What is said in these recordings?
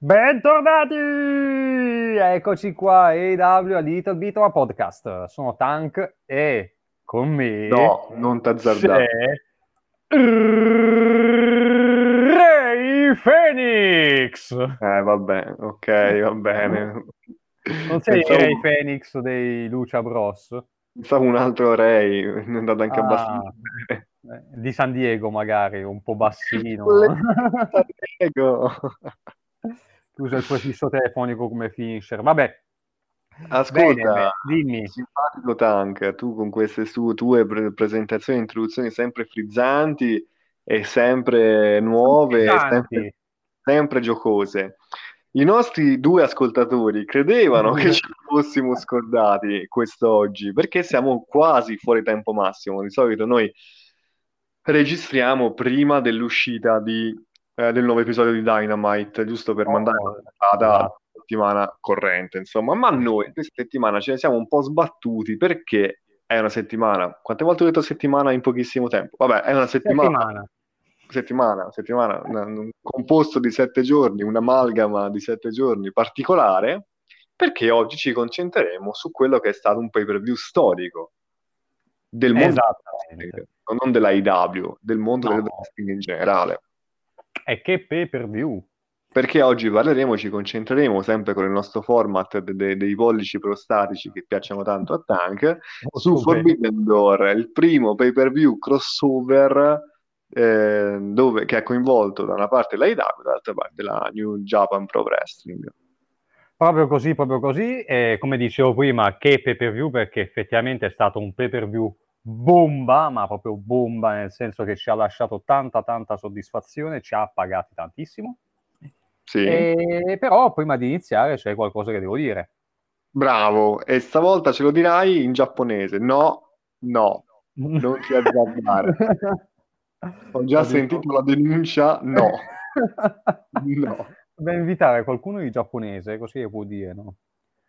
Bentornati! Eccoci qua, EW a Little Bit of a Podcast. Sono Tank e con me No, non t'azzardare. c'è Ray Phoenix. Eh, vabbè, ok, va bene. Non sei Pensavo- Ray Phoenix dei Lucia Bros? Pensavo un altro Ray, mi è andato anche Ah. abbastanza bene. Di San Diego magari, un po' bassino. Prego. Usa il prefisso telefonico come finisher. Vabbè, Ascolta, bene, bene, dimmi. simpatico Tank, tu con queste su- tue pre- presentazioni e introduzioni sempre frizzanti e sempre nuove, e sempre, sempre giocose. I nostri due ascoltatori credevano che ci fossimo scordati quest'oggi perché siamo quasi fuori tempo massimo. Di solito noi registriamo prima dell'uscita di, eh, del nuovo episodio di Dynamite, giusto per Oh, mandare la puntata la settimana corrente, insomma. Ma noi questa settimana ce ne siamo un po' sbattuti perché è una settimana. Quante volte ho detto settimana in pochissimo tempo? Vabbè, è una settimana Settimana. settimana, settimana, un, un composto di sette giorni, un'amalgama di sette giorni particolare, perché oggi ci concentreremo su quello che è stato un pay-per-view storico del mondo del wrestling, non della IW, del mondo No. del wrestling in generale. E che pay per view. Perché oggi parleremo, ci concentreremo sempre con il nostro format de- de- dei pollici prostatici che piacciono tanto a Tank, su Molto bene. Forbidden Door, il primo pay-per-view crossover eh, dove, che ha coinvolto da una parte la IW, dall'altra parte la New Japan Pro Wrestling. Proprio così, proprio così. E come dicevo prima, che pay per view perché effettivamente è stato un pay per view bomba, ma proprio bomba nel senso che ci ha lasciato tanta, tanta soddisfazione, ci ha pagati tantissimo. Sì, E però prima di iniziare c'è qualcosa che devo dire. bravo. E stavolta ce lo dirai in giapponese. No, no, non ti azzardare. Ho già Ho detto- sentito la denuncia. No, no. Dobbiamo invitare qualcuno di giapponese, così può dire, no?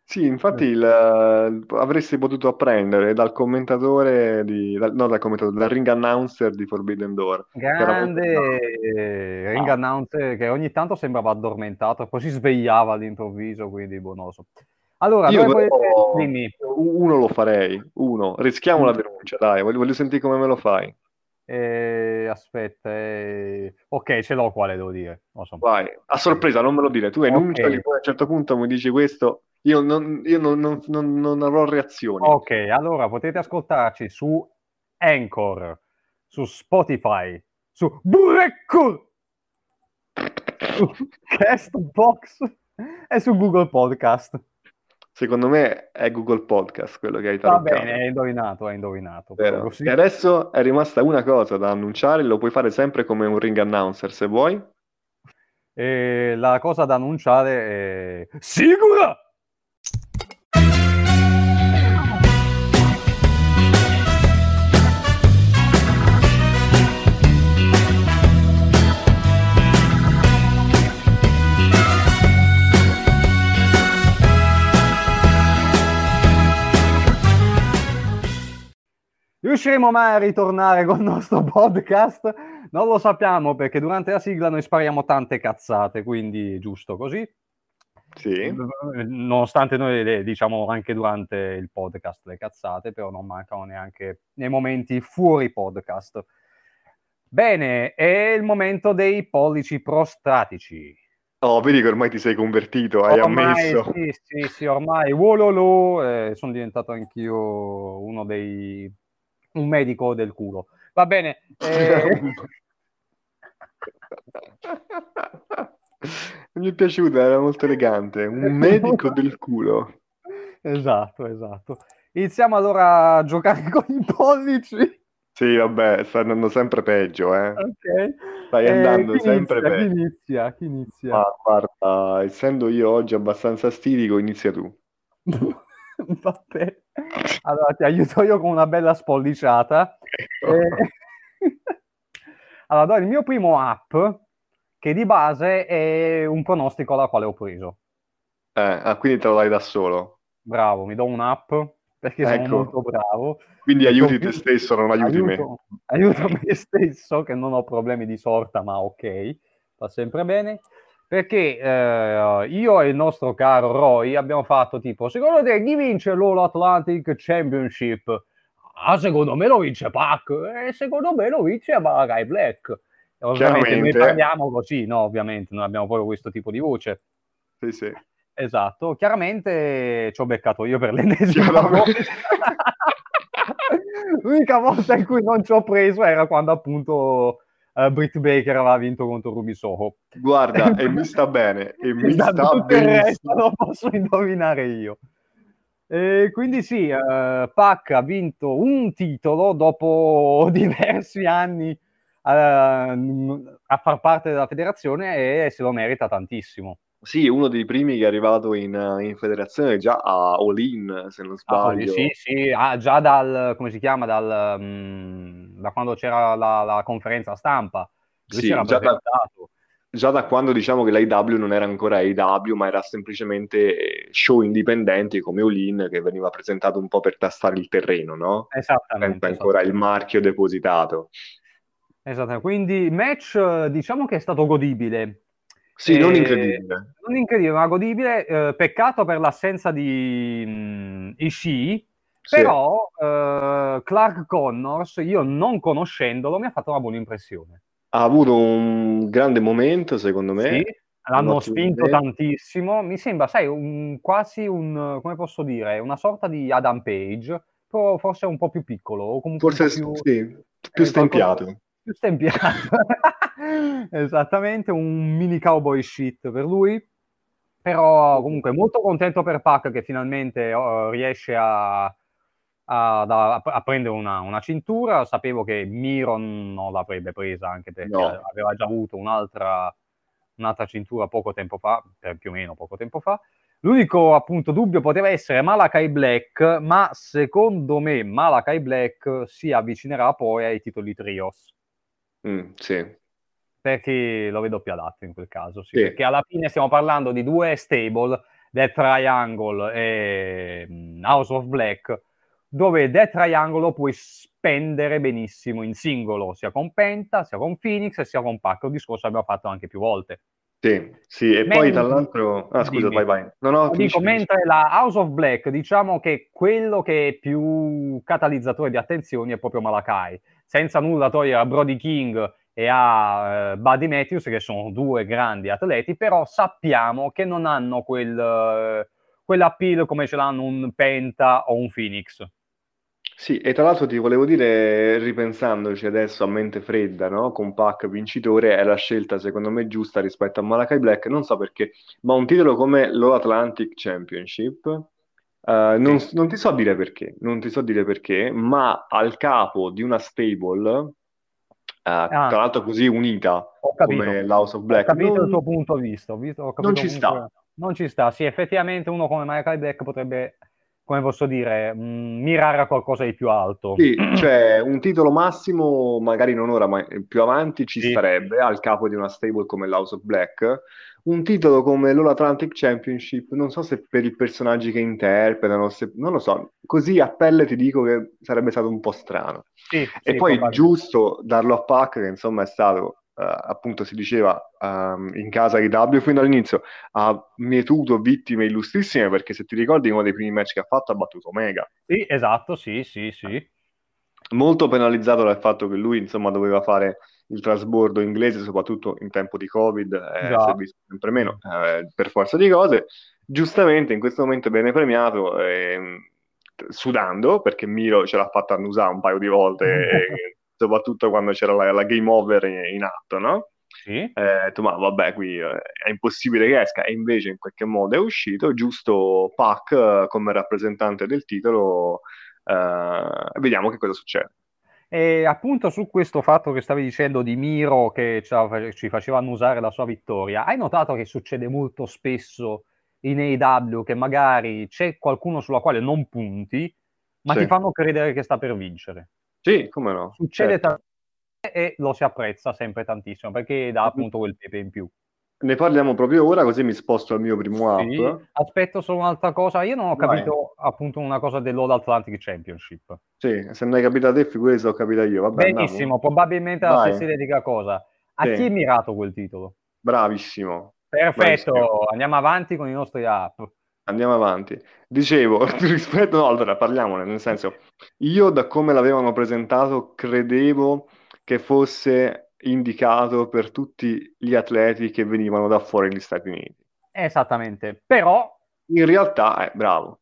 Sì, infatti il, eh, avresti potuto apprendere dal commentatore di, dal, no, dal commentatore, dal ring announcer di Forbidden Door. Grande eh, ring Ah. announcer che ogni tanto sembrava addormentato, poi si svegliava all'improvviso, quindi boh, non lo so. Allora, Io però- dimmi, Uno lo farei, uno. Rischiamo Mm. la denuncia, dai, voglio, voglio sentire come me lo fai. Eh, aspetta, eh, ok, ce l'ho quale devo dire. So. Vai, a sorpresa, non me lo dire. Tu enunciali, Ok. poi a un certo punto mi dici questo, io non, io non, non- non- non avrò reazioni. Ok, allora potete ascoltarci su Anchor, su Spotify, su Burrekkul, su Castbox e su Google Podcast. Secondo me è Google Podcast quello che hai Va taroccato. bene, hai indovinato, hai indovinato. Così. E adesso è rimasta una cosa da annunciare, lo puoi fare sempre come un ring announcer se vuoi. E la cosa da annunciare è... Sicura! Riusciremo mai a ritornare col nostro podcast? Non lo sappiamo perché durante la sigla noi spariamo tante cazzate, quindi giusto così. Sì. Nonostante noi le diciamo anche durante il podcast le cazzate, però non mancano neanche nei momenti fuori podcast. Bene, è il momento dei pollici prostatici. Oh, vedi che ormai ti sei convertito, hai Ormai, ammesso. sì, sì, sì, ormai, wololo, eh, sono diventato anch'io uno dei... un medico del culo. Va bene. eh, Mi è piaciuta, era molto elegante. Un medico del culo. esatto, esatto. Iniziamo allora a giocare con i pollici. Sì, vabbè, sta andando sempre peggio, eh. Ok. Stai Eh, andando chi sempre inizia, chi peggio. inizia? Chi inizia? Ma guarda, essendo io oggi abbastanza stitico, inizia tu. Vabbè. Allora ti aiuto io con una bella spolliciata. Ecco. Eh, Allora, do il mio primo app, che di base è un pronostico alla quale ho preso. Eh, ah, quindi te lo dai da solo. Bravo, mi do un'app perché sono Ecco. molto bravo. Quindi aiuti te stesso, non aiuti me. aiuto, aiuto me stesso, che non ho problemi di sorta, ma ok, va sempre bene. Perché eh, io e il nostro caro Roy abbiamo fatto tipo, secondo te chi vince l'All Atlantic Championship? Ah, secondo me lo vince Pac e secondo me lo vince Malakai Black. Ovviamente noi parliamo così, no? Ovviamente non abbiamo proprio questo tipo di voce. Sì, sì. Esatto, chiaramente ci ho beccato io per l'ennesima volta. L'unica volta in cui non ci ho preso era quando appunto uh, Britt Baker aveva vinto contro Ruby Soho. Guarda, e mi sta bene, e mi esatto, sta benissimo. lo posso indovinare io. E quindi sì, uh, Pac ha vinto un titolo dopo diversi anni uh, a far parte della federazione e se lo merita tantissimo. Sì, uno dei primi che è arrivato in, in federazione già a All-In, se non sbaglio. Ah, sì, sì, ah, già dal, come si chiama, dal, um, da quando c'era la, la conferenza stampa. Lui sì, già da, già da, quando diciamo che l'AW non era ancora AW, ma era semplicemente show indipendenti come All-In che veniva presentato un po' per tastare il terreno, no? Esattamente. Senza ancora il marchio depositato. Esattamente, quindi match diciamo che è stato godibile sì, non incredibile. Non incredibile, ma godibile. Eh, peccato per l'assenza di mh, mm, Ishii, sì. però eh, Clark Connors, io non conoscendolo, mi ha fatto una buona impressione. Ha avuto un grande momento, secondo me. Sì, l'hanno spinto idea. tantissimo. Mi sembra, sai, un, quasi un, come posso dire, una sorta di Adam Page, però forse un po' più piccolo. O comunque forse più, sì, più eh, stempiato. Qualcosa, più stempiato. Esattamente, un mini cowboy shit per lui. Però comunque molto contento per Pac che finalmente uh, riesce a, a, a, a prendere una, una, cintura. Sapevo che Miro non l'avrebbe presa anche perché no. aveva già avuto un'altra, un'altra cintura poco tempo fa, per più o meno poco tempo fa. L'unico appunto dubbio poteva essere Malakai Black, ma secondo me Malakai Black si avvicinerà poi ai titoli trios. Mm, sì. Perché lo vedo più adatto in quel caso, sì, sì. Perché alla fine stiamo parlando di due stable, Death Triangle e mm, House of Black, dove Death Triangle lo puoi spendere benissimo in singolo, sia con Penta, sia con Phoenix, sia con Pac. Un discorso abbiamo fatto anche più volte. Sì, sì, e mentre... poi tra l'altro... Ah, scusa, vai, vai. No, no, finisci, dico, mentre la House of Black, diciamo che quello che è più catalizzatore di attenzioni è proprio Malakai senza nulla togliere a Brody King e a eh, Buddy Matthews, che sono due grandi atleti, però sappiamo che non hanno quel, eh, quell'appeal come ce l'hanno un Penta o un Phoenix. Sì, e tra l'altro ti volevo dire, ripensandoci adesso a mente fredda, no? con Pac vincitore, è la scelta secondo me giusta rispetto a Malakai Black, non so perché, ma un titolo come lo Atlantic Championship Uh, non, non, ti so dire perché, non ti so dire perché, ma al capo di una stable, ah, tra l'altro così unita come l'House of Black, ho capito non, il tuo punto di vista, visto, non ci sta. Non ci sta, sì, effettivamente uno come Michael Black potrebbe come posso dire, mh, mm, mirare a qualcosa di più alto. Sì, cioè un titolo massimo, magari non ora, ma più avanti ci sì. starebbe al capo di una stable come l'House of Black. Un titolo come l'All Atlantic Championship, non so se per i personaggi che interpretano, se, non lo so, così a pelle ti dico che sarebbe stato un po' strano. Sì, e sì, poi giusto darlo a Pac, che insomma è stato Uh, appunto si diceva um, in casa di W fin dall'inizio ha mietuto vittime illustrissime perché se ti ricordi uno dei primi match che ha fatto ha battuto Omega. Sì esatto sì sì sì. Molto penalizzato dal fatto che lui insomma doveva fare il trasbordo inglese soprattutto in tempo di covid eh, si è visto sempre meno eh, per forza di cose giustamente in questo momento viene premiato eh, sudando perché Miro ce l'ha fatta annusare un paio di volte soprattutto quando c'era la, la game over in, in atto, no? Sì. Eh, tu, ma vabbè, qui eh, è impossibile che esca, e invece in qualche modo è uscito, giusto Pac eh, come rappresentante del titolo, eh, vediamo che cosa succede. E appunto su questo fatto che stavi dicendo di Miro che ci faceva annusare la sua vittoria, hai notato che succede molto spesso in AW che magari c'è qualcuno sulla quale non punti, ma sì. ti fanno credere che sta per vincere. Sì, come no. Succede certo. tanto e lo si apprezza sempre tantissimo perché dà appunto quel pepe in più. Ne parliamo proprio ora, così mi sposto al mio primo sì. app. Aspetto solo un'altra cosa. Io non ho capito Vai. appunto una cosa dell'All Atlantic Championship. Sì, se non hai capito a te, figurati se ho capito io. Vabbè, Benissimo, andiamo. probabilmente la stessa identica cosa. A sì. chi è mirato quel titolo? Bravissimo. Perfetto, Bravissimo. andiamo avanti con i nostri app. Andiamo avanti. Dicevo, rispetto, no, allora parliamone, nel senso, io da come l'avevano presentato credevo che fosse indicato per tutti gli atleti che venivano da fuori dagli Stati Uniti. Esattamente, però... In realtà, eh, bravo.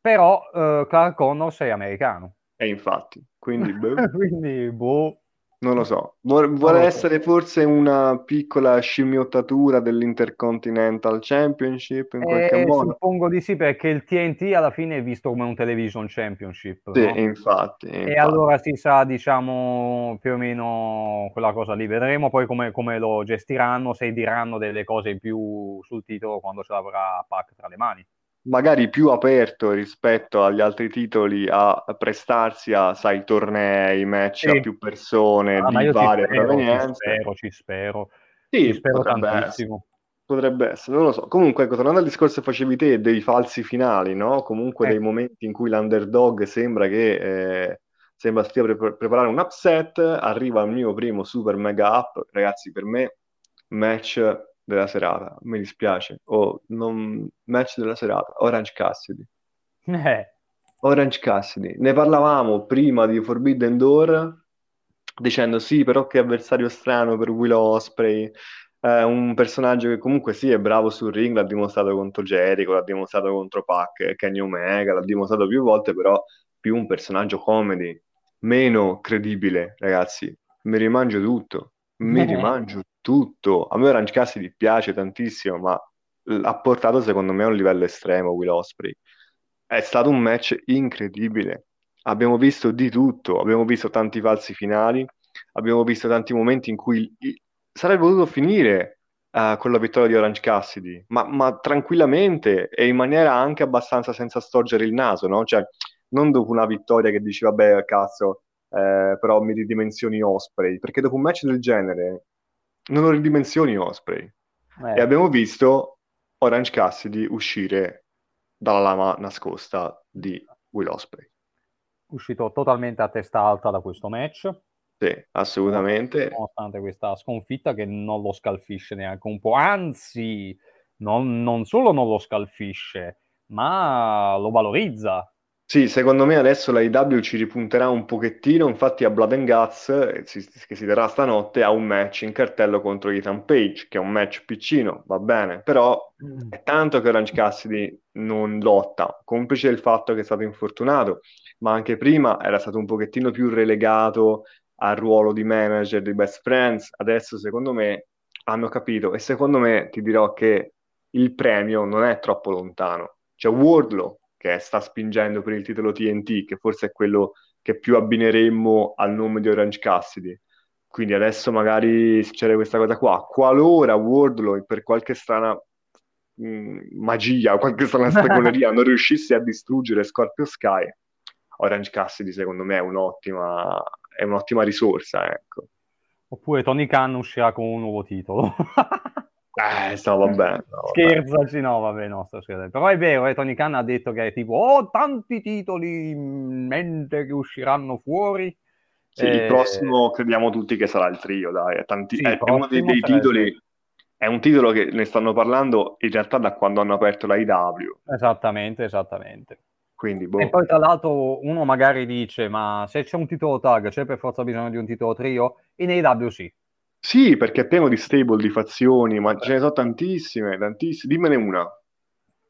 Però uh, Clark Connors è americano. E infatti, quindi... Boh. quindi, boh... Non lo so, Vuole, vuole essere forse una piccola scimmiottatura dell'Intercontinental Championship in qualche eh, modo? Suppongo di sì, perché il TNT alla fine è visto come un television championship. Sì, no? infatti, infatti, E allora si sa, diciamo, più o meno quella cosa lì. Vedremo poi come, come lo gestiranno, se diranno delle cose in più sul titolo quando ce l'avrà Pac tra le mani magari più aperto rispetto agli altri titoli a prestarsi a, sai, tornei, match sì. a più persone ah, di varie provenienze. Ci spero, ci spero. Sì, ci spero tantissimo. Essere. Potrebbe essere, non lo so. Comunque, ecco, tornando al discorso che facevi te dei falsi finali, no? Comunque eh. dei momenti in cui l'underdog sembra che eh, sembra stia pre- preparare un upset, arriva il mio primo super mega up, ragazzi, per me match della serata, mi dispiace. Oh, non... Match della serata, Orange Cassidy. Eh. Orange Cassidy. Ne parlavamo prima di Forbidden Door, dicendo sì, però che avversario strano per Willow Osprey. È un personaggio che comunque sì, è bravo sul ring, l'ha dimostrato contro Jericho, l'ha dimostrato contro Pac, Kenny Omega, l'ha dimostrato più volte, però più un personaggio comedy, meno credibile, ragazzi. Mi rimangio tutto, mi rimangio tutto. A me Orange Cassidy piace tantissimo, ma ha portato secondo me a un livello estremo Will Osprey. È stato un match incredibile. Abbiamo visto di tutto, abbiamo visto tanti falsi finali, abbiamo visto tanti momenti in cui sarebbe potuto finire uh, con la vittoria di Orange Cassidy, ma, ma, tranquillamente e in maniera anche abbastanza senza storgere il naso, no? Cioè, non dopo una vittoria che dici, vabbè, cazzo, eh, però mi ridimensioni Osprey, perché dopo un match del genere non lo ridimensioni Osprey. Eh. E abbiamo visto Orange Cassidy uscire dalla lama nascosta di Will Osprey. Uscito totalmente a testa alta da questo match. Sì, assolutamente. Nonostante questa sconfitta che non lo scalfisce neanche un po', anzi, non, non solo non lo scalfisce, ma lo valorizza sì, secondo me adesso la IW ci ripunterà un pochettino, infatti a Blood and Guts, eh, che si terrà stanotte, ha un match in cartello contro Ethan Page, che è un match piccino, va bene, però mm. è tanto che Orange Cassidy non lotta, complice il fatto che è stato infortunato, ma anche prima era stato un pochettino più relegato al ruolo di manager di Best Friends, adesso secondo me hanno capito e secondo me ti dirò che il premio non è troppo lontano. C'è Wardlow che sta spingendo per il titolo TNT, che forse è quello che più abbineremmo al nome di Orange Cassidy. Quindi adesso magari succede questa cosa qua. Qualora Wardlow per qualche strana mh, mm, magia, qualche strana stregoneria non riuscisse a distruggere Scorpio Sky, Orange Cassidy secondo me è un'ottima, è un'ottima risorsa, ecco. Oppure Tony Khan uscirà con un nuovo titolo. Eh, no, vabbè. No, Scherzaci, no, vabbè, no, sto scherzando. Però è vero, eh, Tony Khan ha detto che è tipo, oh, tanti titoli in mente che usciranno fuori. Sì, eh... il prossimo crediamo tutti che sarà il trio, dai. È, tanti... sì, è uno dei, dei titoli... È un titolo che ne stanno parlando in realtà da quando hanno aperto la IW. Esattamente, esattamente. Quindi, boh. E poi tra l'altro uno magari dice, ma se c'è un titolo tag, c'è per forza bisogno di un titolo trio? In AW sì, sì, perché è pieno di stable, di fazioni, ma ce ne sono tantissime, tantissime. Dimmene una.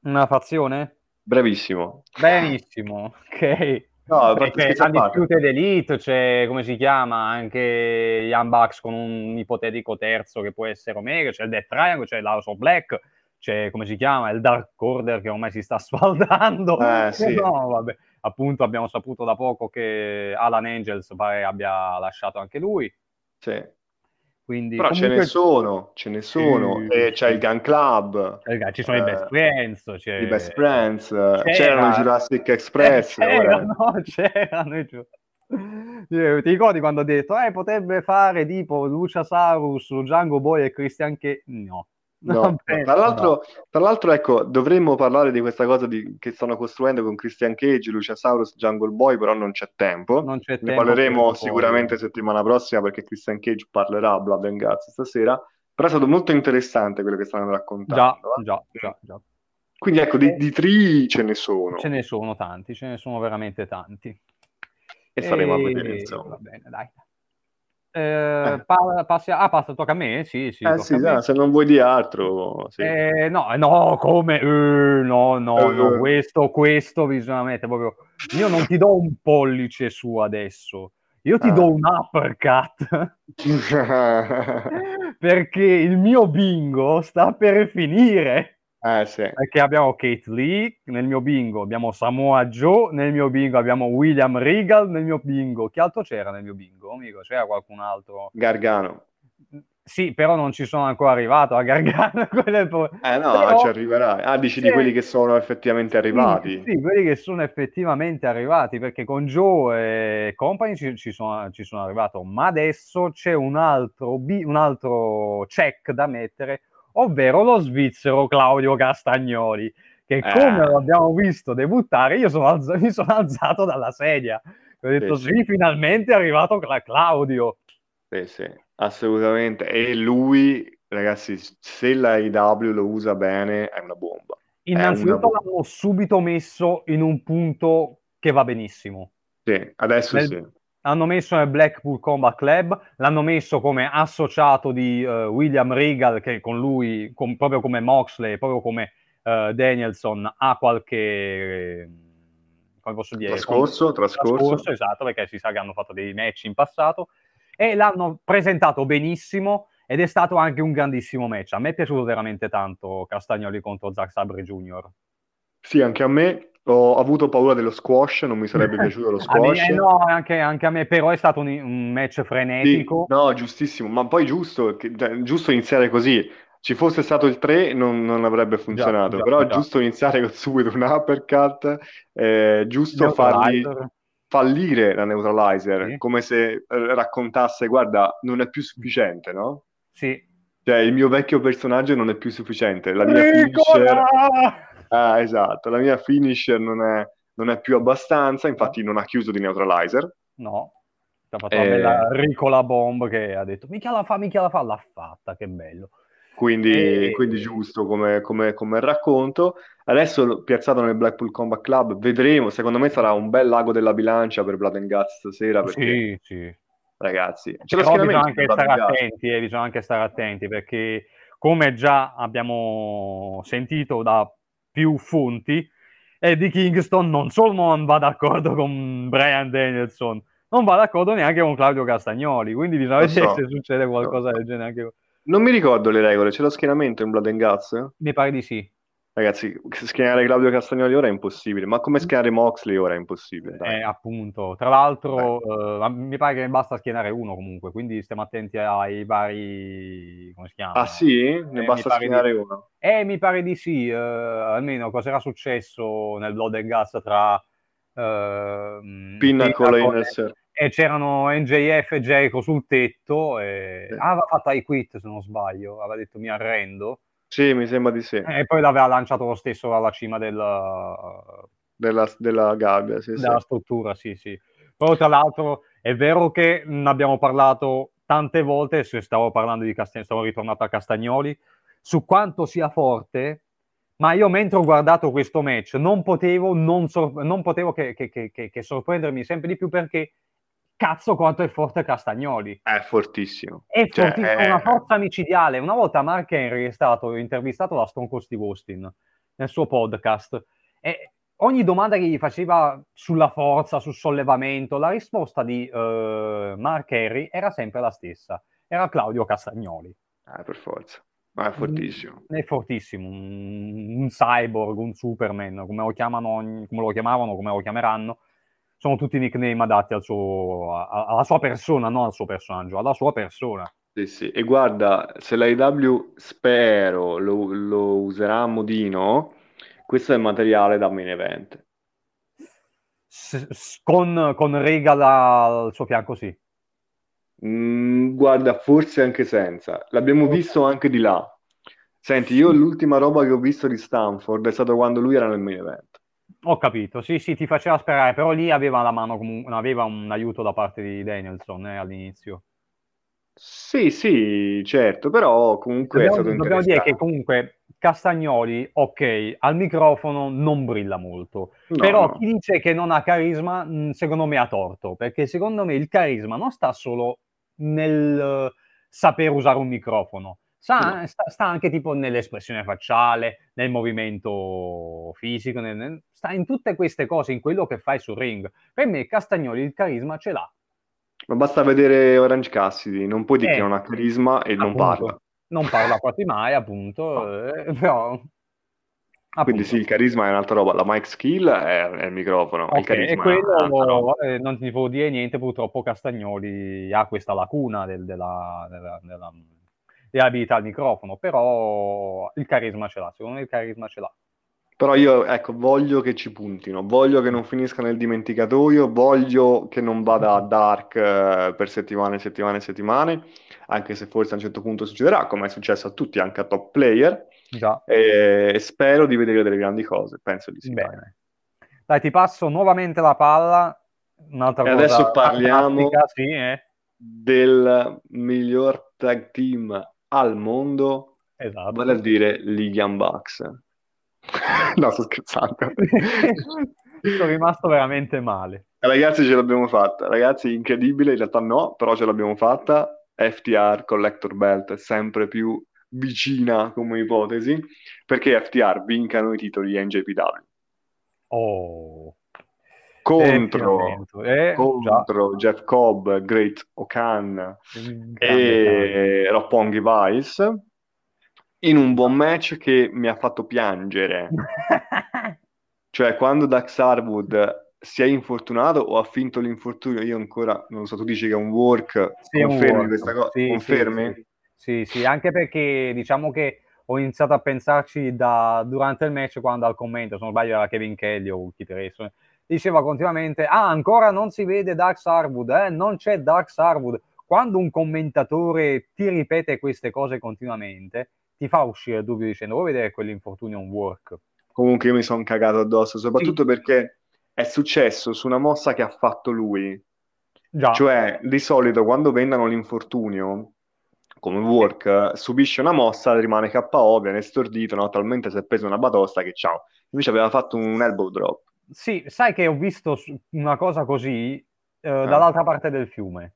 Una fazione? Bravissimo. Benissimo, ok. No, c'è Undisputed Elite, c'è, come si chiama, anche Young Bucks con un ipotetico terzo che può essere Omega, c'è il Death Triangle, c'è l'House of Black, c'è, come si chiama, il Dark Order che ormai si sta sfaldando. Eh, sì. No, vabbè. Appunto abbiamo saputo da poco che Alan Angels pare abbia lasciato anche lui. Sì. Quindi, Però comunque... ce ne sono, ce ne sono. Sì, e c'è il Gun Club. Ci sono eh, i Best Friends. C'è... I Best Friends. C'era... C'erano i Jurassic Express. Eh, c'erano, c'erano. Ti ricordi quando ho detto, eh, potrebbe fare tipo Luciasaurus, Django Boy e Christian che... No. No. Tra, l'altro, tra, l'altro, ecco, dovremmo parlare di questa cosa di, che stanno costruendo con Christian Cage, Luciasaurus, Jungle Boy, però non c'è tempo. Non c'è ne parleremo sicuramente poi. settimana prossima perché Christian Cage parlerà a Blood and Guts stasera. Però è stato molto interessante quello che stanno raccontando. Già, eh. già, già, già. Quindi ecco, di, di tri ce ne sono. Ce ne sono tanti, ce ne sono veramente tanti. E staremo a E- vedere, insomma. Va bene, dai. Eh, pa- passi- ah, passa, tocca a me? Sì, sì, Eh sì, a dai, se non vuoi di altro, sì. Eh, no, no, come? Eh, no, no, no, Eh. questo, questo bisogna mettere proprio... Io non ti do un pollice su adesso, io ti Ah. do un uppercut, perché il mio bingo sta per finire. Eh sì. Perché abbiamo Kate Lee nel mio bingo, abbiamo Samoa Joe nel mio bingo, abbiamo William Regal nel mio bingo. Chi altro c'era nel mio bingo? Amico, c'era qualcun altro? Gargano. Sì, però non ci sono ancora arrivato a Gargano. pro- Eh no, Però- ci arriverai. Ah, dici di Sì. quelli che sono effettivamente arrivati. Sì, sì, quelli che sono effettivamente arrivati, perché con Joe e Company ci, ci sono, ci sono arrivato, ma adesso c'è un altro, bi- un altro check da mettere, ovvero lo svizzero Claudio Castagnoli, che Eh. come l'abbiamo visto debuttare, io sono alza- mi sono alzato dalla sedia. Ho detto Sì, sì, finalmente è arrivato Cla- Claudio. Sì, sì, assolutamente. E lui, ragazzi, se la IW lo usa bene, è una bomba. Innanzitutto bomba. l'hanno subito messo in un punto che va benissimo. Sì, adesso Nel- sì. L'hanno messo nel Blackpool Combat Club, l'hanno messo come associato di eh, William Regal, che con lui, con- proprio come Moxley, proprio come eh, Danielson, ha qualche, come posso dire, Trascorso, trascorso. esatto, perché si sa che hanno fatto dei match in passato, e l'hanno presentato benissimo, ed è stato anche un grandissimo match. A me è piaciuto veramente tanto Castagnoli contro Zack Sabre Jr. Sì, anche a me. Ho avuto paura dello squash, non mi sarebbe piaciuto lo A me- squash. no, anche, anche a me, però è stato un, un match Sì, frenetico. no, giustissimo, ma poi giusto, che- cioè, giusto iniziare così. Ci fosse stato il 3 non, non avrebbe funzionato, già, però è già. giusto iniziare con subito un uppercut, eh, giusto fargli fallire la neutralizer, Sì. come se eh, raccontasse, guarda, non è più sufficiente, no? Sì. Cioè, il mio vecchio personaggio non è più sufficiente, la mia finisher... Ah, esatto, la mia finisher non è, non è più abbastanza, infatti non ha chiuso di neutralizer. No, ha fatto Eh. una bella Ricola Bomb che ha detto mica la fa, mica la fa, l'ha fatta, che bello. Quindi, E- quindi giusto come, come- come racconto. Adesso piazzato nel Blackpool Combat Club, vedremo. Secondo me sarà un bel lago della bilancia per Blood and Guts stasera. Perché, Sì, sì. ragazzi, c'è Però bisogna anche stare attenti, eh, bisogna anche stare attenti perché come già abbiamo sentito da più fonti, Eddie Kingston non solo non va d'accordo con Brian Danielson, non va d'accordo neanche con Claudio Castagnoli, quindi bisogna vedere so. se succede qualcosa so. del genere anche Non mi ricordo le regole. C'è lo schieramento in Blood and Guts? Mi pare di sì. Ragazzi, schienare Claudio Castagnoli ora è impossibile, ma come schienare Moxley ora è impossibile. dai. Eh, appunto, tra l'altro, eh, mi pare che ne basta schienare uno comunque, quindi stiamo attenti ai vari. come si chiama? Ah sì? Eh, Ne mi basta pare di- schienare uno. Eh, mi pare di sì, eh, almeno cosa era successo nel Blood and Guts tra ehm, Pinnacle e Circle. e c'erano NJF e Jericho sul tetto e Sì. ah, aveva fatto I quit se non sbaglio, aveva detto mi arrendo Sì, mi sembra di sì. e poi l'aveva lanciato lo stesso alla cima del, Della, della gabbia, sì, sì. della struttura, sì, sì. Poi tra l'altro è vero che ne abbiamo parlato tante volte, se stavo parlando di Castagnoli, stavo ritornato a Castagnoli, su quanto sia forte, ma io mentre ho guardato questo match non potevo, non sor- non potevo che- che- che- che sorprendermi sempre di più perché cazzo quanto è forte Castagnoli. È fortissimo. È Cioè, fortissimo, è- una forza micidiale. Una volta Mark Henry è stato intervistato da Stone Cold Steve Austin nel suo podcast e ogni domanda che gli faceva sulla forza, sul sollevamento, la risposta di eh, Mark Henry era sempre la stessa. Era Claudio Castagnoli. Eh, per forza. Ma è fortissimo. È fortissimo, un, un cyborg, un Superman, come lo chiamano, come lo chiamavano, come lo chiameranno. Sono tutti nickname adatti al suo, a- alla sua persona, non al suo personaggio, alla sua persona. Sì, sì. E guarda, se la IW spero lo, lo userà a modino, questo è materiale da main event. S- s- con, con Regal al suo fianco, sì. Mm, guarda, forse anche senza. L'abbiamo visto anche di là. Senti, io l'ultima roba che ho visto di Stanford è stato quando lui era nel main event. Ho capito, sì, sì, ti faceva sperare, però lì aveva la mano comunque, aveva un aiuto da parte di Danielson eh, all'inizio. Sì, sì, certo, però comunque è Dobbiamo, stato dobbiamo dire che comunque Castagnoli, ok, al microfono non brilla molto, No, però no. chi dice che non ha carisma, mh, secondo me ha torto, perché secondo me il carisma non sta solo nel eh, saper usare un microfono, sa- No. sta, sta anche tipo nell'espressione facciale, nel movimento fisico, nel- nel- sta in tutte queste cose, in quello che fai sul ring. Per me Castagnoli il carisma ce l'ha. Ma basta vedere Orange Cassidy, non puoi dire che Eh, non ha carisma e non appunto, parla. non parla quasi mai, appunto, eh, però... Quindi Appunto. sì, il carisma è un'altra roba, la mic skill è, è il microfono, il Ok, e carisma è un'altra roba. quello eh, non ti devo dire niente, purtroppo Castagnoli ha questa lacuna del- della, della, della, delle abilità al microfono, però il carisma ce l'ha, secondo me il carisma ce l'ha. Però io, ecco, voglio che ci puntino, voglio che non finisca nel dimenticatoio, voglio che non vada a dark eh, per settimane e settimane e settimane, anche se forse a un certo punto succederà, come è successo a tutti, anche a top player, Già, e spero di vedere delle grandi cose, penso di sì. dai. bene. Dai, ti passo nuovamente la palla, un'altra E cosa adesso parliamo sì, eh. del miglior tag team al mondo, Esatto. vale a dire gli Young Bucks. No, sto scherzando. Sono rimasto veramente male. Ragazzi, ce l'abbiamo fatta. Ragazzi, incredibile, in realtà no, però ce l'abbiamo fatta. FTR Collector Belt è sempre più vicina come ipotesi, perché FTR vincano i titoli NJPW. Oh. Contro, Eh, contro Jeff Cobb, Great Okan e Roppongi Vice in un buon match che mi ha fatto piangere. Cioè, quando Dax Harwood si è infortunato o ha finto l'infortunio, io ancora non lo so, tu dici che è un work, Sì, un confermi work. questa cosa? Sì, Confermi? Sì, sì, sì, anche perché diciamo che ho iniziato a pensarci da, durante il match quando al commento, se non sbaglio era Kevin Kelly o per esso, diceva continuamente, ah, ancora non si vede Dax Harwood, eh? non c'è Dax Harwood. Quando un commentatore ti ripete queste cose continuamente, ti fa uscire il dubbio dicendo, vuoi vedere quell'infortunio un work? Comunque io mi sono cagato addosso, soprattutto perché è successo su una mossa che ha fatto lui. Già. Cioè, di solito quando vendono l'infortunio, come work, subisce una mossa, rimane KO, viene stordito, no? talmente si è preso una batosta che ciao. Invece aveva fatto un elbow drop. Sì, sai che ho visto una cosa così eh, Ah. dall'altra parte del fiume.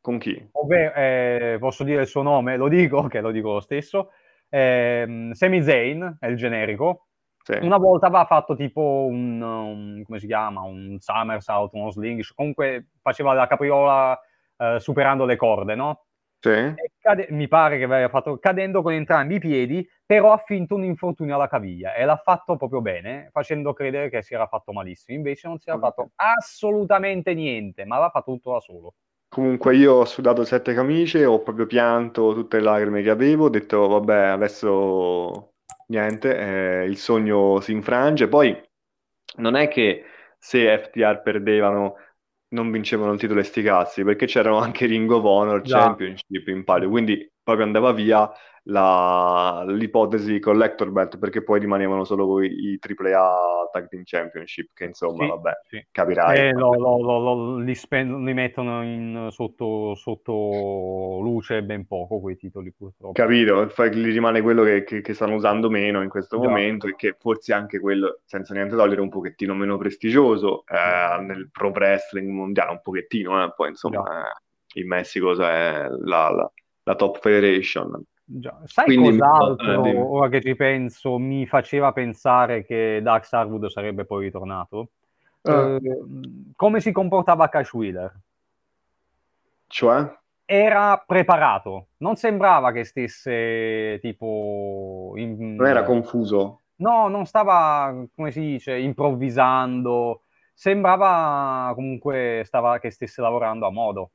Con chi? Ovvero, eh, posso dire il suo nome? Lo dico, che lo dico lo stesso. Ehm, Sami Zayn è il generico. Sì. Una volta aveva fatto tipo un, un- come si chiama? Un somersault, uno sling, comunque faceva la capriola eh, superando le corde, no? Sì? Cade- mi pare che aveva fatto cadendo con entrambi i piedi, però ha finto un infortunio alla caviglia e l'ha fatto proprio bene, facendo credere che si era fatto malissimo. Invece non si era fatto assolutamente niente, ma l'ha fatto tutto da solo. Comunque io ho sudato sette camicie, ho proprio pianto tutte le lacrime che avevo, ho detto vabbè adesso niente, eh, il sogno si infrange. Poi non è che se FTR perdevano non vincevano il titolo e sti cazzi, perché c'erano anche Ring of Honor, Già. Championship in palio, quindi proprio andava via la- l'ipotesi Collector Belt, perché poi rimanevano solo i, i AAA Tag Team Championship, che insomma, Sì, vabbè, sì. capirai. Eh, lo- lo- lo- li, spen- li mettono in- sotto, sotto luce ben poco quei titoli purtroppo. Capito? Gli rimane quello che, che- che stanno usando meno in questo Già. momento e che forse anche quello, senza niente togliere, un pochettino meno prestigioso eh, nel pro wrestling mondiale, un pochettino, eh, poi insomma eh, in Messico c'è la, la- la top federation. Già. Sai Quindi- cos'altro, eh, ora che ci penso, mi faceva pensare che Dax Harwood sarebbe poi ritornato? Eh, come si comportava Cash Wheeler? Cioè? Era preparato, non sembrava che stesse tipo... in- Non era confuso? No, non stava, come si dice, improvvisando. Sembrava comunque stava, che stesse lavorando a modo.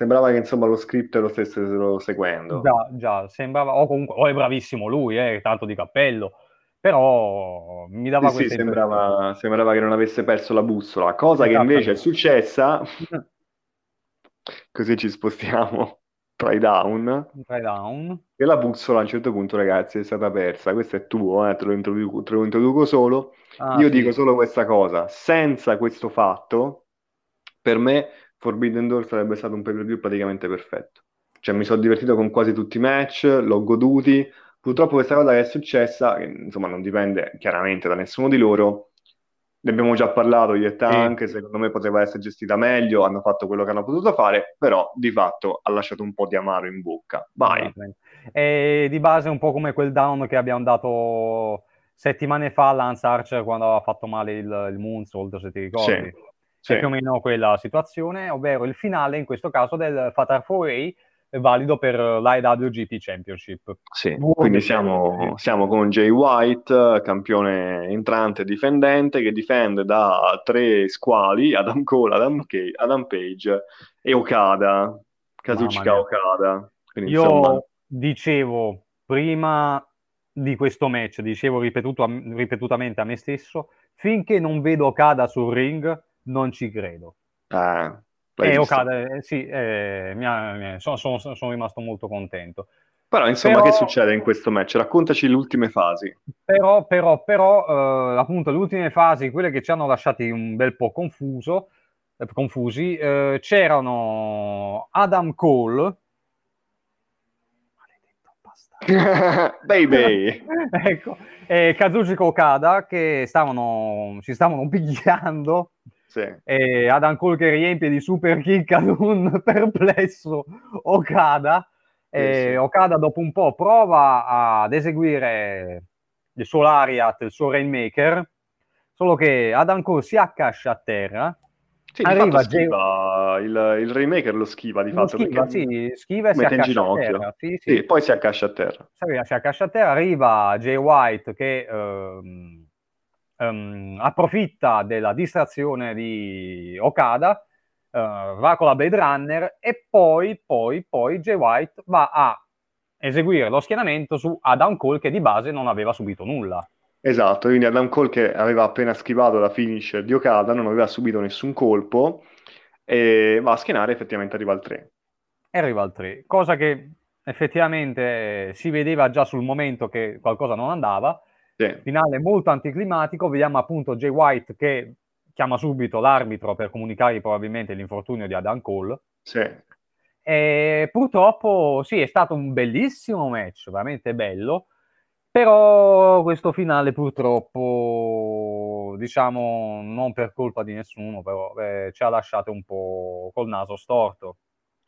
Sembrava che insomma lo script lo stessero seguendo. Già, già, sembrava, o comunque, o è bravissimo lui, eh, tanto di cappello, però mi dava Sì, sì, questa sembrava, sembrava che non avesse perso la bussola, cosa che invece è successa, impressione. così ci spostiamo tra i down. Down. E la bussola a un certo punto, ragazzi, è stata persa. Questo è tuo, eh, te lo introduco, te lo introduco solo. Ah, Io sì. dico solo questa cosa. Senza questo fatto, per me Forbidden Door sarebbe stato un pay-per-view praticamente perfetto. cioè mi sono divertito con quasi tutti i match, l'ho goduti. Purtroppo questa cosa che è successa, che insomma non dipende chiaramente da nessuno di loro, ne abbiamo già parlato io e te anche, secondo me poteva essere gestita meglio, hanno fatto quello che hanno potuto fare, però di fatto ha lasciato un po' di amaro in bocca. Vai. E di base è un po' come quel down che abbiamo dato settimane fa a Lance Archer quando aveva fatto male il, il Moonsault, se ti ricordi. Sì, sì. È più o meno quella situazione, ovvero il finale in questo caso del Fatal 4A è valido per l'IWGP Championship. Sì, quindi siamo, siamo, con Jay White, campione entrante e difendente, che difende da tre squali, Adam Cole, Adam, K- Adam Page e Okada, Kazuchika Okada. Quindi, Io insomma... dicevo prima di questo match, dicevo ripetuto, ripetutamente a me stesso, finché non vedo Okada sul ring, non ci credo. Eh, eh, Okada, eh, sì, eh, mi ha, mi sono, sono, sono, rimasto molto contento. Però, insomma, però, che succede in questo match? Raccontaci le ultime fasi. Però, però, però, eh, appunto, le ultime fasi, quelle che ci hanno lasciati un bel po' confuso, eh, confusi, eh, c'erano Adam Cole, Baby! ecco, e Kazuchika Okada che stavano, si stavano pigliando sì. E Adam Cole che riempie di super kick ad un perplesso Okada. Sì, sì. Okada dopo un po' prova ad eseguire il suo Lariat, il suo Rainmaker, solo che Adam Cole si accascia a terra. Sì, arriva schiva, Jay... il, il Rainmaker lo schiva di lo fatto. Schiva, sì, schiva e si accascia a terra. Sì. sì, poi si accascia a terra. Si accascia a terra, arriva Jay White che... Ehm, um, approfitta della distrazione di Okada, uh, va con la Blade Runner e poi, poi, poi Jay White va a eseguire lo schienamento su Adam Cole che di base non aveva subito nulla. Esatto, quindi Adam Cole che aveva appena schivato la finish di Okada, non aveva subito nessun colpo e va a schienare effettivamente arriva al 3. E arriva al 3, cosa che effettivamente si vedeva già sul momento che qualcosa non andava, sì. Finale molto anticlimatico, vediamo appunto Jay White che chiama subito l'arbitro per comunicare probabilmente l'infortunio di Adam Cole. Sì. E purtroppo sì, è stato un bellissimo match, veramente bello, però questo finale purtroppo, diciamo, non per colpa di nessuno, però eh, ci ha lasciato un po' col naso storto.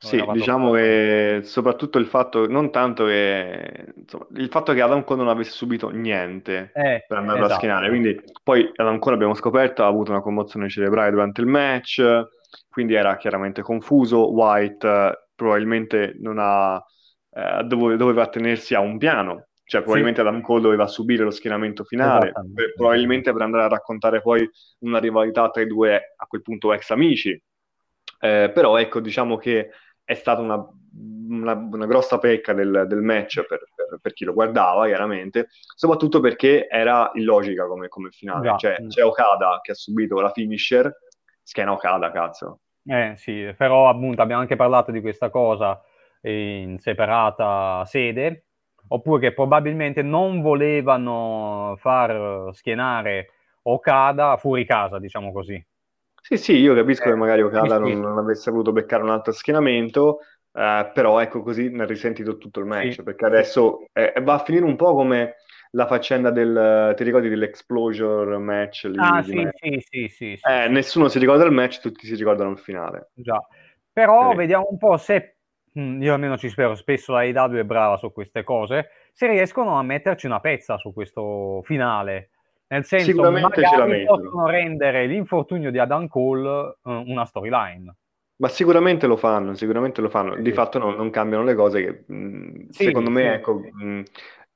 Sì, diciamo che soprattutto il fatto, non tanto che, insomma, il fatto che Adam Cole non avesse subito niente eh, per andare esatto. a schienare, quindi poi Adam Cole abbiamo scoperto ha avuto una commozione cerebrale durante il match, quindi era chiaramente confuso, White eh, probabilmente non ha, eh, dove, doveva attenersi a un piano, cioè probabilmente sì. Adam Cole doveva subire lo schienamento finale, probabilmente per andare a raccontare poi una rivalità tra i due a quel punto ex amici, eh, però ecco diciamo che è stata una, una, una grossa pecca del, del match per, per, per, chi lo guardava, chiaramente, soprattutto perché era illogica come, come finale. Già. Cioè, c'è Okada che ha subito la finisher, schiena Okada, cazzo. Eh sì, però appunto abbiamo anche parlato di questa cosa in separata sede, oppure che probabilmente non volevano far schienare Okada fuori casa, diciamo così. Sì, sì, io capisco che eh, magari Okada non, non avesse voluto beccare un altro schienamento, eh, però ecco così ne ha risentito tutto il match, sì. perché adesso eh, va a finire un po' come la faccenda del, ti ricordi dell'Explosure match? Lì, ah sì, sì, sì, sì, sì, eh, Nessuno si ricorda il match, tutti si ricordano il finale. Già, però vediamo un po' se, hm, io almeno ci spero, spesso la AEW è brava su queste cose, se riescono a metterci una pezza su questo finale nel senso, Sicuramente ce la mettono. possono rendere l'infortunio di Adam Cole uh, una storyline. Ma sicuramente lo fanno, sicuramente lo fanno. Di fatto no, non cambiano le cose che, mh, sì, secondo me, sì. ecco, mh,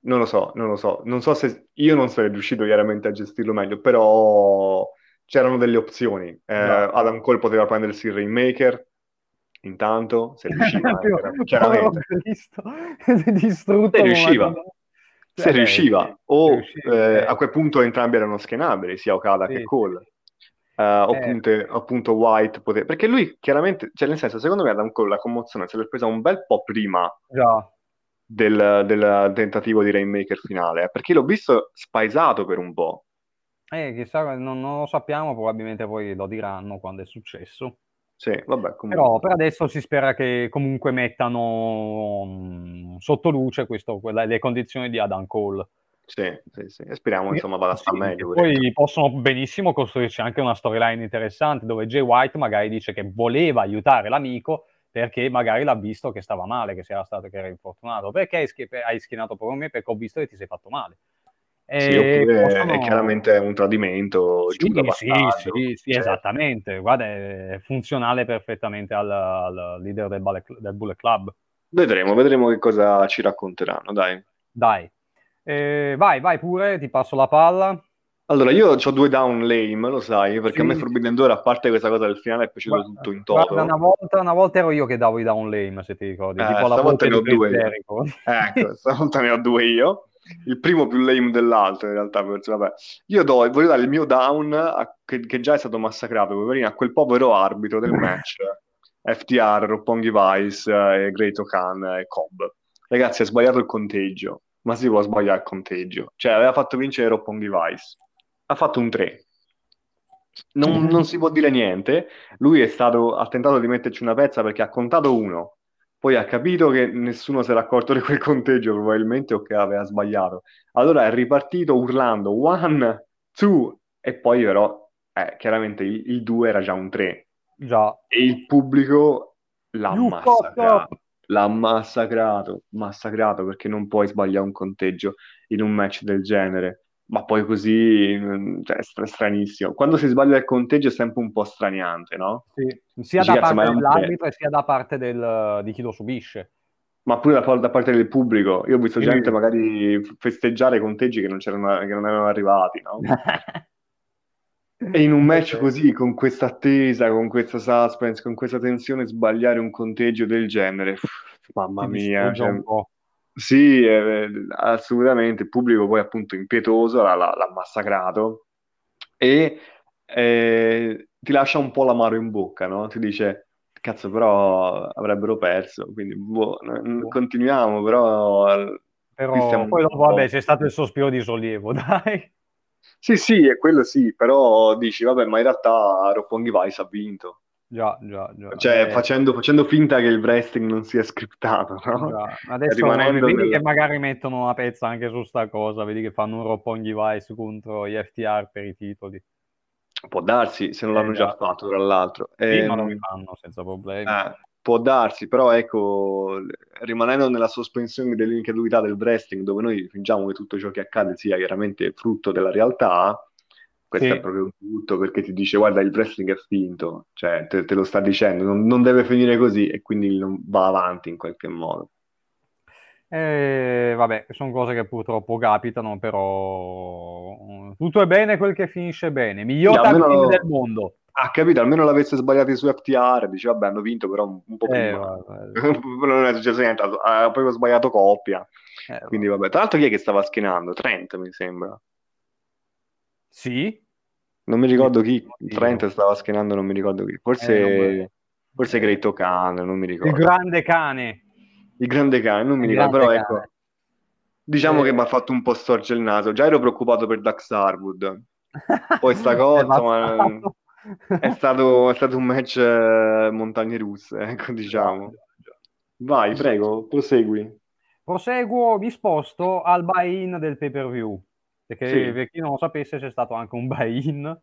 non lo so, non lo so. Non so se io non sarei riuscito chiaramente a gestirlo meglio, però c'erano delle opzioni. Eh, no. Adam Cole poteva prendersi il Rainmaker, intanto, se riusciva, eh, chiaramente. distrutto. Se riusciva. Se riusciva, o riusciva, eh, a quel punto entrambi erano schienabili, sia Okada sì. che Cole. Uh, appunto, appunto, White poteva... perché lui chiaramente, cioè nel senso, secondo me Adam Cole la commozione se l'è presa un bel po' prima del, del, tentativo di Rainmaker finale, eh, perché l'ho visto spaesato per un po'. Eh, chissà, non, non, lo sappiamo, probabilmente poi lo diranno quando è successo. Sì, vabbè. Però per adesso si spera che comunque mettano mh, sotto luce questo, quella, le condizioni di Adam Cole. Sì, sì, sì. E speriamo insomma vada a Sì, meglio. poi perché- possono benissimo costruirci anche una storyline interessante dove Jay White magari dice che voleva aiutare l'amico perché magari l'ha visto che stava male, che, era stato, che era infortunato. Perché hai, hai schinato proprio me? Perché ho visto che ti sei fatto male. Sì, E oppure possono- è chiaramente un tradimento Sì, giù da sì, sì, sì, Cioè, esattamente. Guarda, è funzionale perfettamente al, al leader del, Bullet- del Bullet Club. Vedremo, vedremo che cosa ci racconteranno, dai. Dai, Eh, vai, vai pure, ti passo la palla. Allora, io ho due down lame, lo sai, perché a me Sì. Forbidden Door, a parte questa cosa del finale, è piaciuto Guarda, tutto in toto. guarda, una volta, una volta ero io che davo i down lame, se ti ricordi, Eh, tipo la stavolta voce ne ho due. Ecco, stavolta ne ho due io. Il primo più lame dell'altro, in realtà. perché, Vabbè. Io do, voglio dare il mio down, a- che, che già è stato massacrato, poverino, a quel povero arbitro del match. FTR, Roppongi Vice, eh, Great Khan e Cobb. Ragazzi, ha sbagliato il conteggio. Ma si può sbagliare il conteggio. Cioè, aveva fatto vincere Roppongi Vice. Ha fatto un 3. Non, non si può dire niente. Lui è stato, ha tentato di metterci una pezza perché ha contato uno. Poi ha capito che nessuno si era accorto di quel conteggio, probabilmente, o che aveva sbagliato. Allora è ripartito urlando one, two, e poi però, eh, chiaramente il 2 era già un 3. Già. E il pubblico l'ha You massacrato. L'ha massacrato, massacrato perché non puoi sbagliare un conteggio in un match del genere. Ma poi così, mm, cioè, è stra- stranissimo. Quando si sbaglia il conteggio è sempre un po' straniante, no? Sì, sia Dici, da parte dell'arbitro e sia da parte del- di chi lo subisce. Ma pure da, da parte del pubblico. Io ho visto Sì. gente magari festeggiare conteggi che non c'erano, che non erano arrivati, no? E in un match così, con questa attesa, con questa suspense, con questa tensione, sbagliare un conteggio del genere, mamma mia, cioè, un po'. Sì, eh, assolutamente. Il pubblico poi appunto impietoso l'ha, l'ha- massacrato e eh, ti lascia un po' l'amaro in bocca, no? Ti dice, cazzo, però avrebbero perso, quindi boh, Boh. continuiamo, però eh, Però poi dopo, po'... vabbè, c'è stato il sospiro di sollievo, dai. Sì, sì, è quello sì, però dici, vabbè, ma in realtà Roppongi Vice ha vinto. Già, già, già. Cioè, Eh, facendo, facendo finta che il wrestling non sia scriptato, no? già. Adesso rimanendo vedi nel- che magari mettono una pezza anche su sta cosa, vedi che fanno un Roppongi Vice contro gli FTR per i titoli. Può darsi, se non Eh, l'hanno già fatto, tra l'altro. Sì, Ehm, ma lo rifanno senza problemi. eh, può darsi, però ecco, rimanendo nella sospensione dell'incredulità del wrestling, dove noi fingiamo che tutto ciò che accade sia chiaramente frutto della realtà, questo Sì. è proprio un tutto perché ti dice guarda il wrestling è finto, cioè te, te lo sta dicendo, non, non deve finire così e quindi non va avanti in qualche modo. Eh, vabbè, sono cose che purtroppo capitano, però tutto è bene quel che finisce bene. Miglior tag almeno del mondo. Ah, capito, almeno l'avesse sbagliato su FTR, dice vabbè hanno vinto però un, un po' Eh, prima. non è successo niente, ha proprio sbagliato coppia. Eh, Quindi vabbè, tra l'altro chi è che stava schinando? Trent mi sembra. Sì? Non mi ricordo chi. Trent stava schinando, non mi ricordo chi. Eh, Forse, me- forse eh, Great Khan, non mi Il ricordo. grande cane. Il grande cane, non mi Il ricordo, però ecco, cane. diciamo Eh. che mi ha fatto un po' storcere il naso. Già ero preoccupato per Dax Harwood. Poi sta cosa, È ma è stato, è stato un match eh, montagne russe, ecco, diciamo. Vai, prego, prosegui. Proseguo, mi sposto al buy-in del pay-per-view. Perché Sì. per chi non lo sapesse c'è stato anche un buy-in.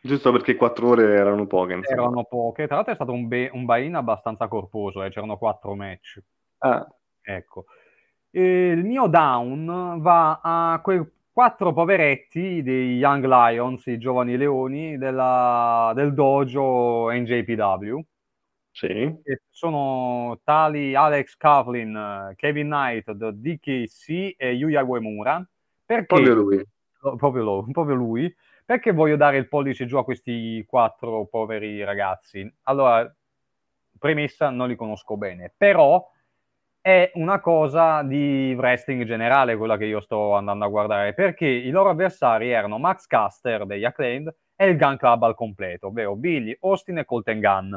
Giusto perché quattro ore erano poche, insomma. Erano poche. Tra l'altro è stato un, be- un buy-in abbastanza corposo, eh, c'erano quattro match. Ah, Ecco. E il mio down va a quei quattro poveretti dei Young Lions, i giovani leoni della- del dojo NJPW, sì. sono tali Alex eh, Kevin Knight, DKC e Yuya Uemura. Perché Proprio lui. proprio, lo- proprio lui, perché voglio dare il pollice giù a questi quattro poveri ragazzi? Allora, premessa, non li conosco bene, però è una cosa di wrestling generale quella che io sto andando a guardare, perché i loro avversari erano Max Caster degli Acclaimed e il Gun Club al completo, ovvero Billy, Austin e Colton Gunn.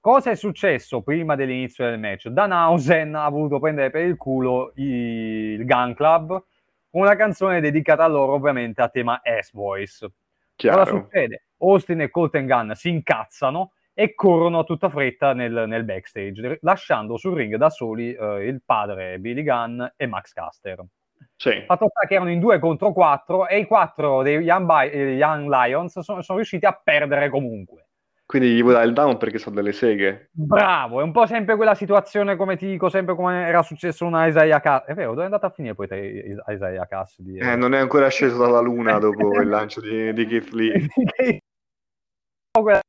Cosa è successo prima dell'inizio del match? Danhausen ha voluto prendere per il culo il Gun Club, una canzone dedicata a loro ovviamente a tema S-Voice. Cosa succede? Austin e Colton Gunn si incazzano e corrono a tutta fretta nel, nel backstage, lasciando sul ring da soli eh, il padre Billy Gunn e Max Caster. Sì. Fatto sta che erano in due contro quattro e i quattro dei Young, By- eh, Young Lions sono, sono, riusciti a perdere comunque. Quindi gli vuoi dare il down perché sono delle seghe. Bravo, è un po' sempre quella situazione, come ti dico, sempre come era successo una Isaiah Cass. È vero, dove è andata a finire poi te, Isaiah Cass? Di... Eh, non è ancora sceso dalla luna dopo il lancio di, di Keith Lee. quella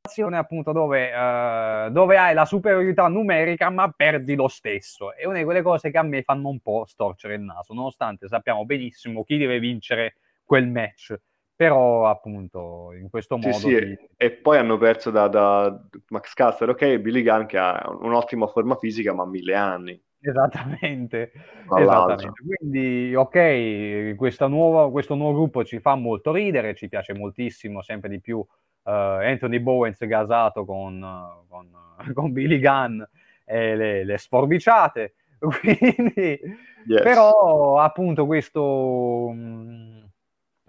situazione appunto dove, uh, dove, hai la superiorità numerica ma perdi lo stesso. È una di quelle cose che a me fanno un po' storcere il naso, nonostante sappiamo benissimo chi deve vincere quel match però appunto in questo modo... Sì, sì, e poi hanno perso da, da Max Caster, ok, Billy Gunn che ha un'ottima forma fisica ma mille anni. Esattamente, esattamente. quindi ok, nuova, questo nuovo gruppo ci fa molto ridere, ci piace moltissimo, sempre di più uh, Anthony Bowens gasato con, con, con Billy Gunn e le, le sforbiciate, quindi, yes. però appunto questo... Mh,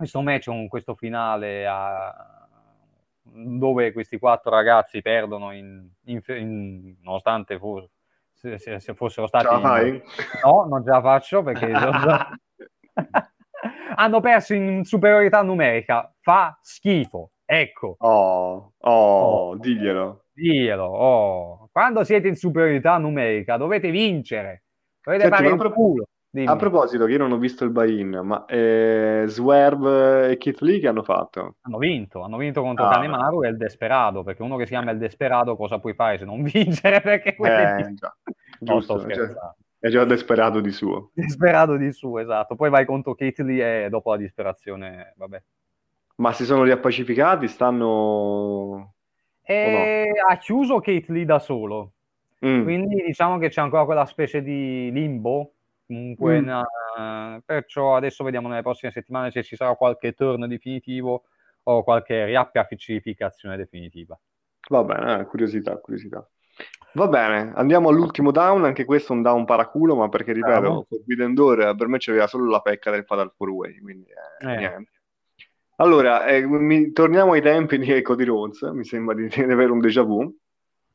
questo match con questo finale a... dove questi quattro ragazzi perdono in, in, in... nonostante fu... se, se, se, fossero stati no, non ce la faccio perché hanno perso in superiorità numerica. Fa schifo ecco. Oh, oh, oh. diglielo. Diglielo oh. quando siete in superiorità numerica dovete vincere. Dovete Senti, fare il pro- culo Dimmi. A proposito, che io non ho visto il buy-in, ma eh, Swerve e Keith Lee che hanno fatto? Hanno vinto, hanno vinto contro ah. Kanemaru e il Desperado, perché uno che si chiama il Desperado cosa puoi fare se non vincere? Perché. Eh, già. Giusto, cioè, è già Desperado di suo. Desperado di suo, esatto. Poi vai contro Keith Lee e dopo la disperazione, vabbè. Ma si sono riappacificati? Stanno... E... No? Ha chiuso Keith Lee da solo. Mm. Quindi diciamo che c'è ancora quella specie di limbo Comunque, mm. perciò adesso vediamo nelle prossime settimane se ci sarà qualche turn definitivo o qualche riappacificazione definitiva. Va bene, eh, curiosità, curiosità. Va bene, andiamo all'ultimo down, anche questo è un down paraculo, ma perché ripeto, ah, Forbidden Door per me c'aveva solo la pecca del Fatal 4-Way, quindi eh, eh. niente. Allora, eh, mi, torniamo ai tempi di Cody Rhodes, mi sembra di, di avere un déjà vu.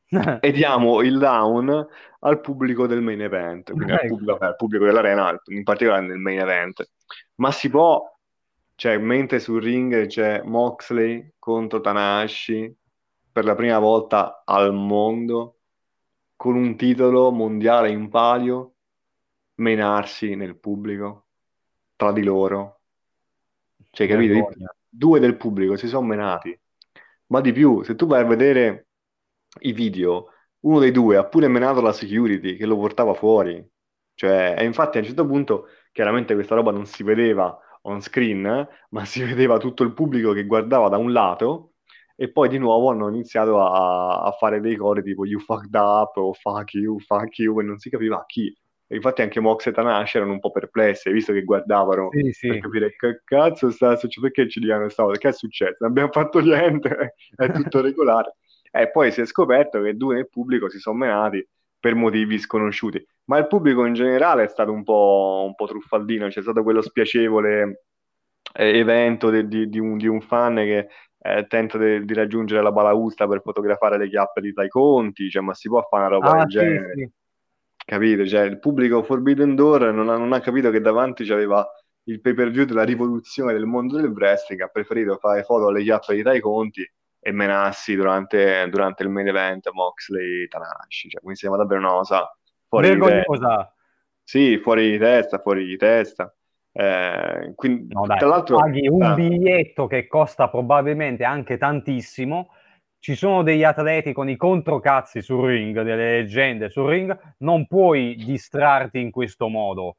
e diamo il down al pubblico del main event, quindi al pubblico, al pubblico, dell'arena, in particolare nel main event. Ma si può, cioè, mentre sul ring c'è Moxley contro Tanahashi per la prima volta al mondo, con un titolo mondiale in palio, menarsi nel pubblico, tra di loro. Cioè, capito? Due del pubblico si sono menati. Ma di più, se tu vai a vedere i video, uno dei due ha pure menato la security che lo portava fuori. Cioè, e infatti a un certo punto, chiaramente questa roba non si vedeva on screen, eh, ma si vedeva tutto il pubblico che guardava da un lato e poi di nuovo hanno iniziato a, a fare dei cori tipo you fucked up o fuck you, fuck you e non si capiva chi. E infatti anche Mox e Tanash erano un po' perplessi, visto che guardavano sì, sì. per capire che cazzo sta succedendo, perché ci dicono questa cosa, che è successo? Non abbiamo fatto niente, è tutto regolare. E poi si è scoperto che due nel pubblico si sono menati per motivi sconosciuti. Ma il pubblico in generale è stato un po', un po truffaldino, c'è stato quello spiacevole eh, evento de, di, di, un, di, un, fan che eh, tenta de, di raggiungere la balaustra per fotografare le chiappe di Tai Conti, cioè, ma si può fare una roba ah, del sì, genere? Sì. Capite? Cioè, il pubblico Forbidden Door non ha, non ha capito che davanti c'aveva il pay per view della rivoluzione del mondo del wrestling, ha preferito fare foto alle chiappe di Tai Conti e menassi durante, durante il main event Moxley Tanahashi. Cioè, quindi sembra davvero una cosa fuori Vergognosa. di testa. Sì, fuori di testa, fuori di testa. Eh, quindi, no, dai, tra l'altro, paghi un eh. biglietto che costa probabilmente anche tantissimo. Ci sono degli atleti con i controcazzi sul ring, delle leggende sul ring, non puoi distrarti in questo modo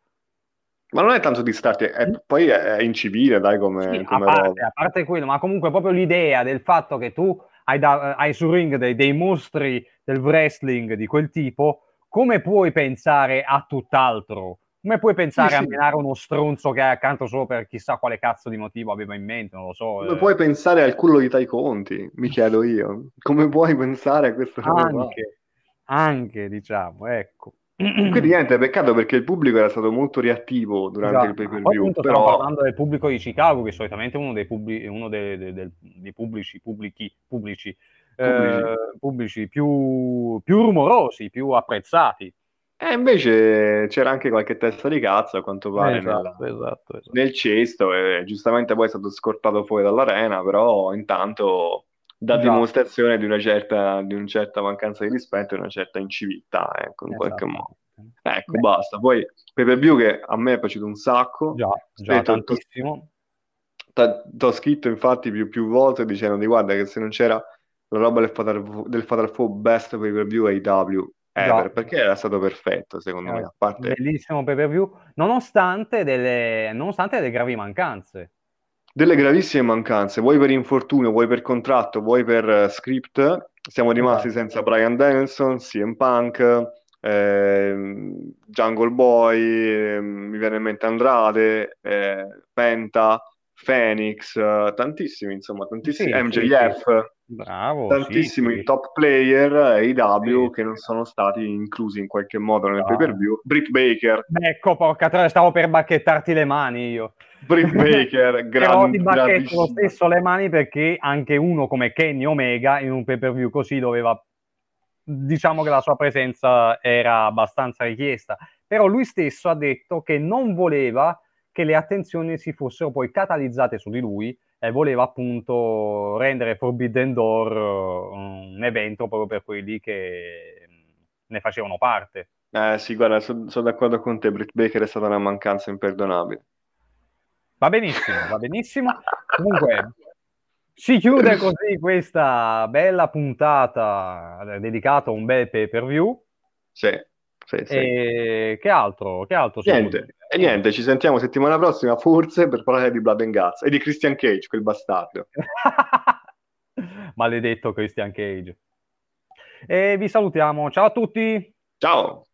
ma non è tanto distratti, è, poi è, è incivile, dai, come, sì, come a, parte, a, parte, quello, ma comunque proprio l'idea del fatto che tu hai, da, hai sul ring dei, dei, mostri del wrestling di quel tipo, come puoi pensare a tutt'altro? Come puoi pensare sì, a menare uno stronzo che è accanto solo per chissà quale cazzo di motivo aveva in mente? Non lo so. Come eh. puoi pensare al culo di Tai Conti? Mi chiedo io. Come puoi pensare a questo? Anche, anche diciamo, ecco. Quindi niente, peccato perché il pubblico era stato molto reattivo durante esatto. il pay per view. Però... Parlando del pubblico di Chicago, che solitamente è uno dei, pubblici, uno dei, dei, dei pubblici, pubblici, pubblici pubblici, eh, pubblici più, più rumorosi, più apprezzati. E invece c'era anche qualche testa di cazzo, a quanto pare, esatto, nella, esatto, esatto. nel cesto, e giustamente poi è stato scortato fuori dall'arena, però intanto dà Già. dimostrazione di una, certa, di una certa mancanza di rispetto e una certa inciviltà, ecco, in qualche esatto. modo. Ecco, Beh. basta. Poi pay per view che a me è piaciuto un sacco. Già, già tantissimo. Ti ho scritto infatti più, più volte dicendo di guarda che se non c'era la roba del Fatal, del Fatal 4 Best pay per view AW ever, perché era stato perfetto secondo me. A parte... Bellissimo pay per view, nonostante delle, nonostante delle gravi mancanze. Delle gravissime mancanze, vuoi per infortunio, vuoi per contratto, vuoi per uh, script. Siamo rimasti esatto. senza Brian Danielson, CM Punk, eh, Jungle Boy, eh, mi viene in mente Andrade, eh, Penta, Phoenix, uh, tantissimi, insomma, tantissimi, sì, MJF, sì, Bravo, tantissimi sì, top player AEW che non sono stati inclusi in qualche modo nel pay per view. Britt Baker. Ecco, porca troia, stavo per bacchettarti le mani io. Britt Baker, gran, Però ti bacchetto lo stesso le mani perché anche uno come Kenny Omega in un pay per view così doveva diciamo che la sua presenza era abbastanza richiesta, però lui stesso ha detto che non voleva che le attenzioni si fossero poi catalizzate su di lui e voleva appunto rendere Forbidden Door uh, un evento proprio per quelli che ne facevano parte. Eh sì, guarda, sono so d'accordo con te, Britt Baker è stata una mancanza imperdonabile. Va benissimo, va benissimo. Comunque, si chiude così questa bella puntata dedicata a un bel pay per view. Sì, sì, sì. E che altro? Che altro niente, e niente, ci sentiamo settimana prossima forse per parlare di Blood and Guts e di Christian Cage, quel bastardo. Maledetto Christian Cage. E vi salutiamo. Ciao a tutti. Ciao.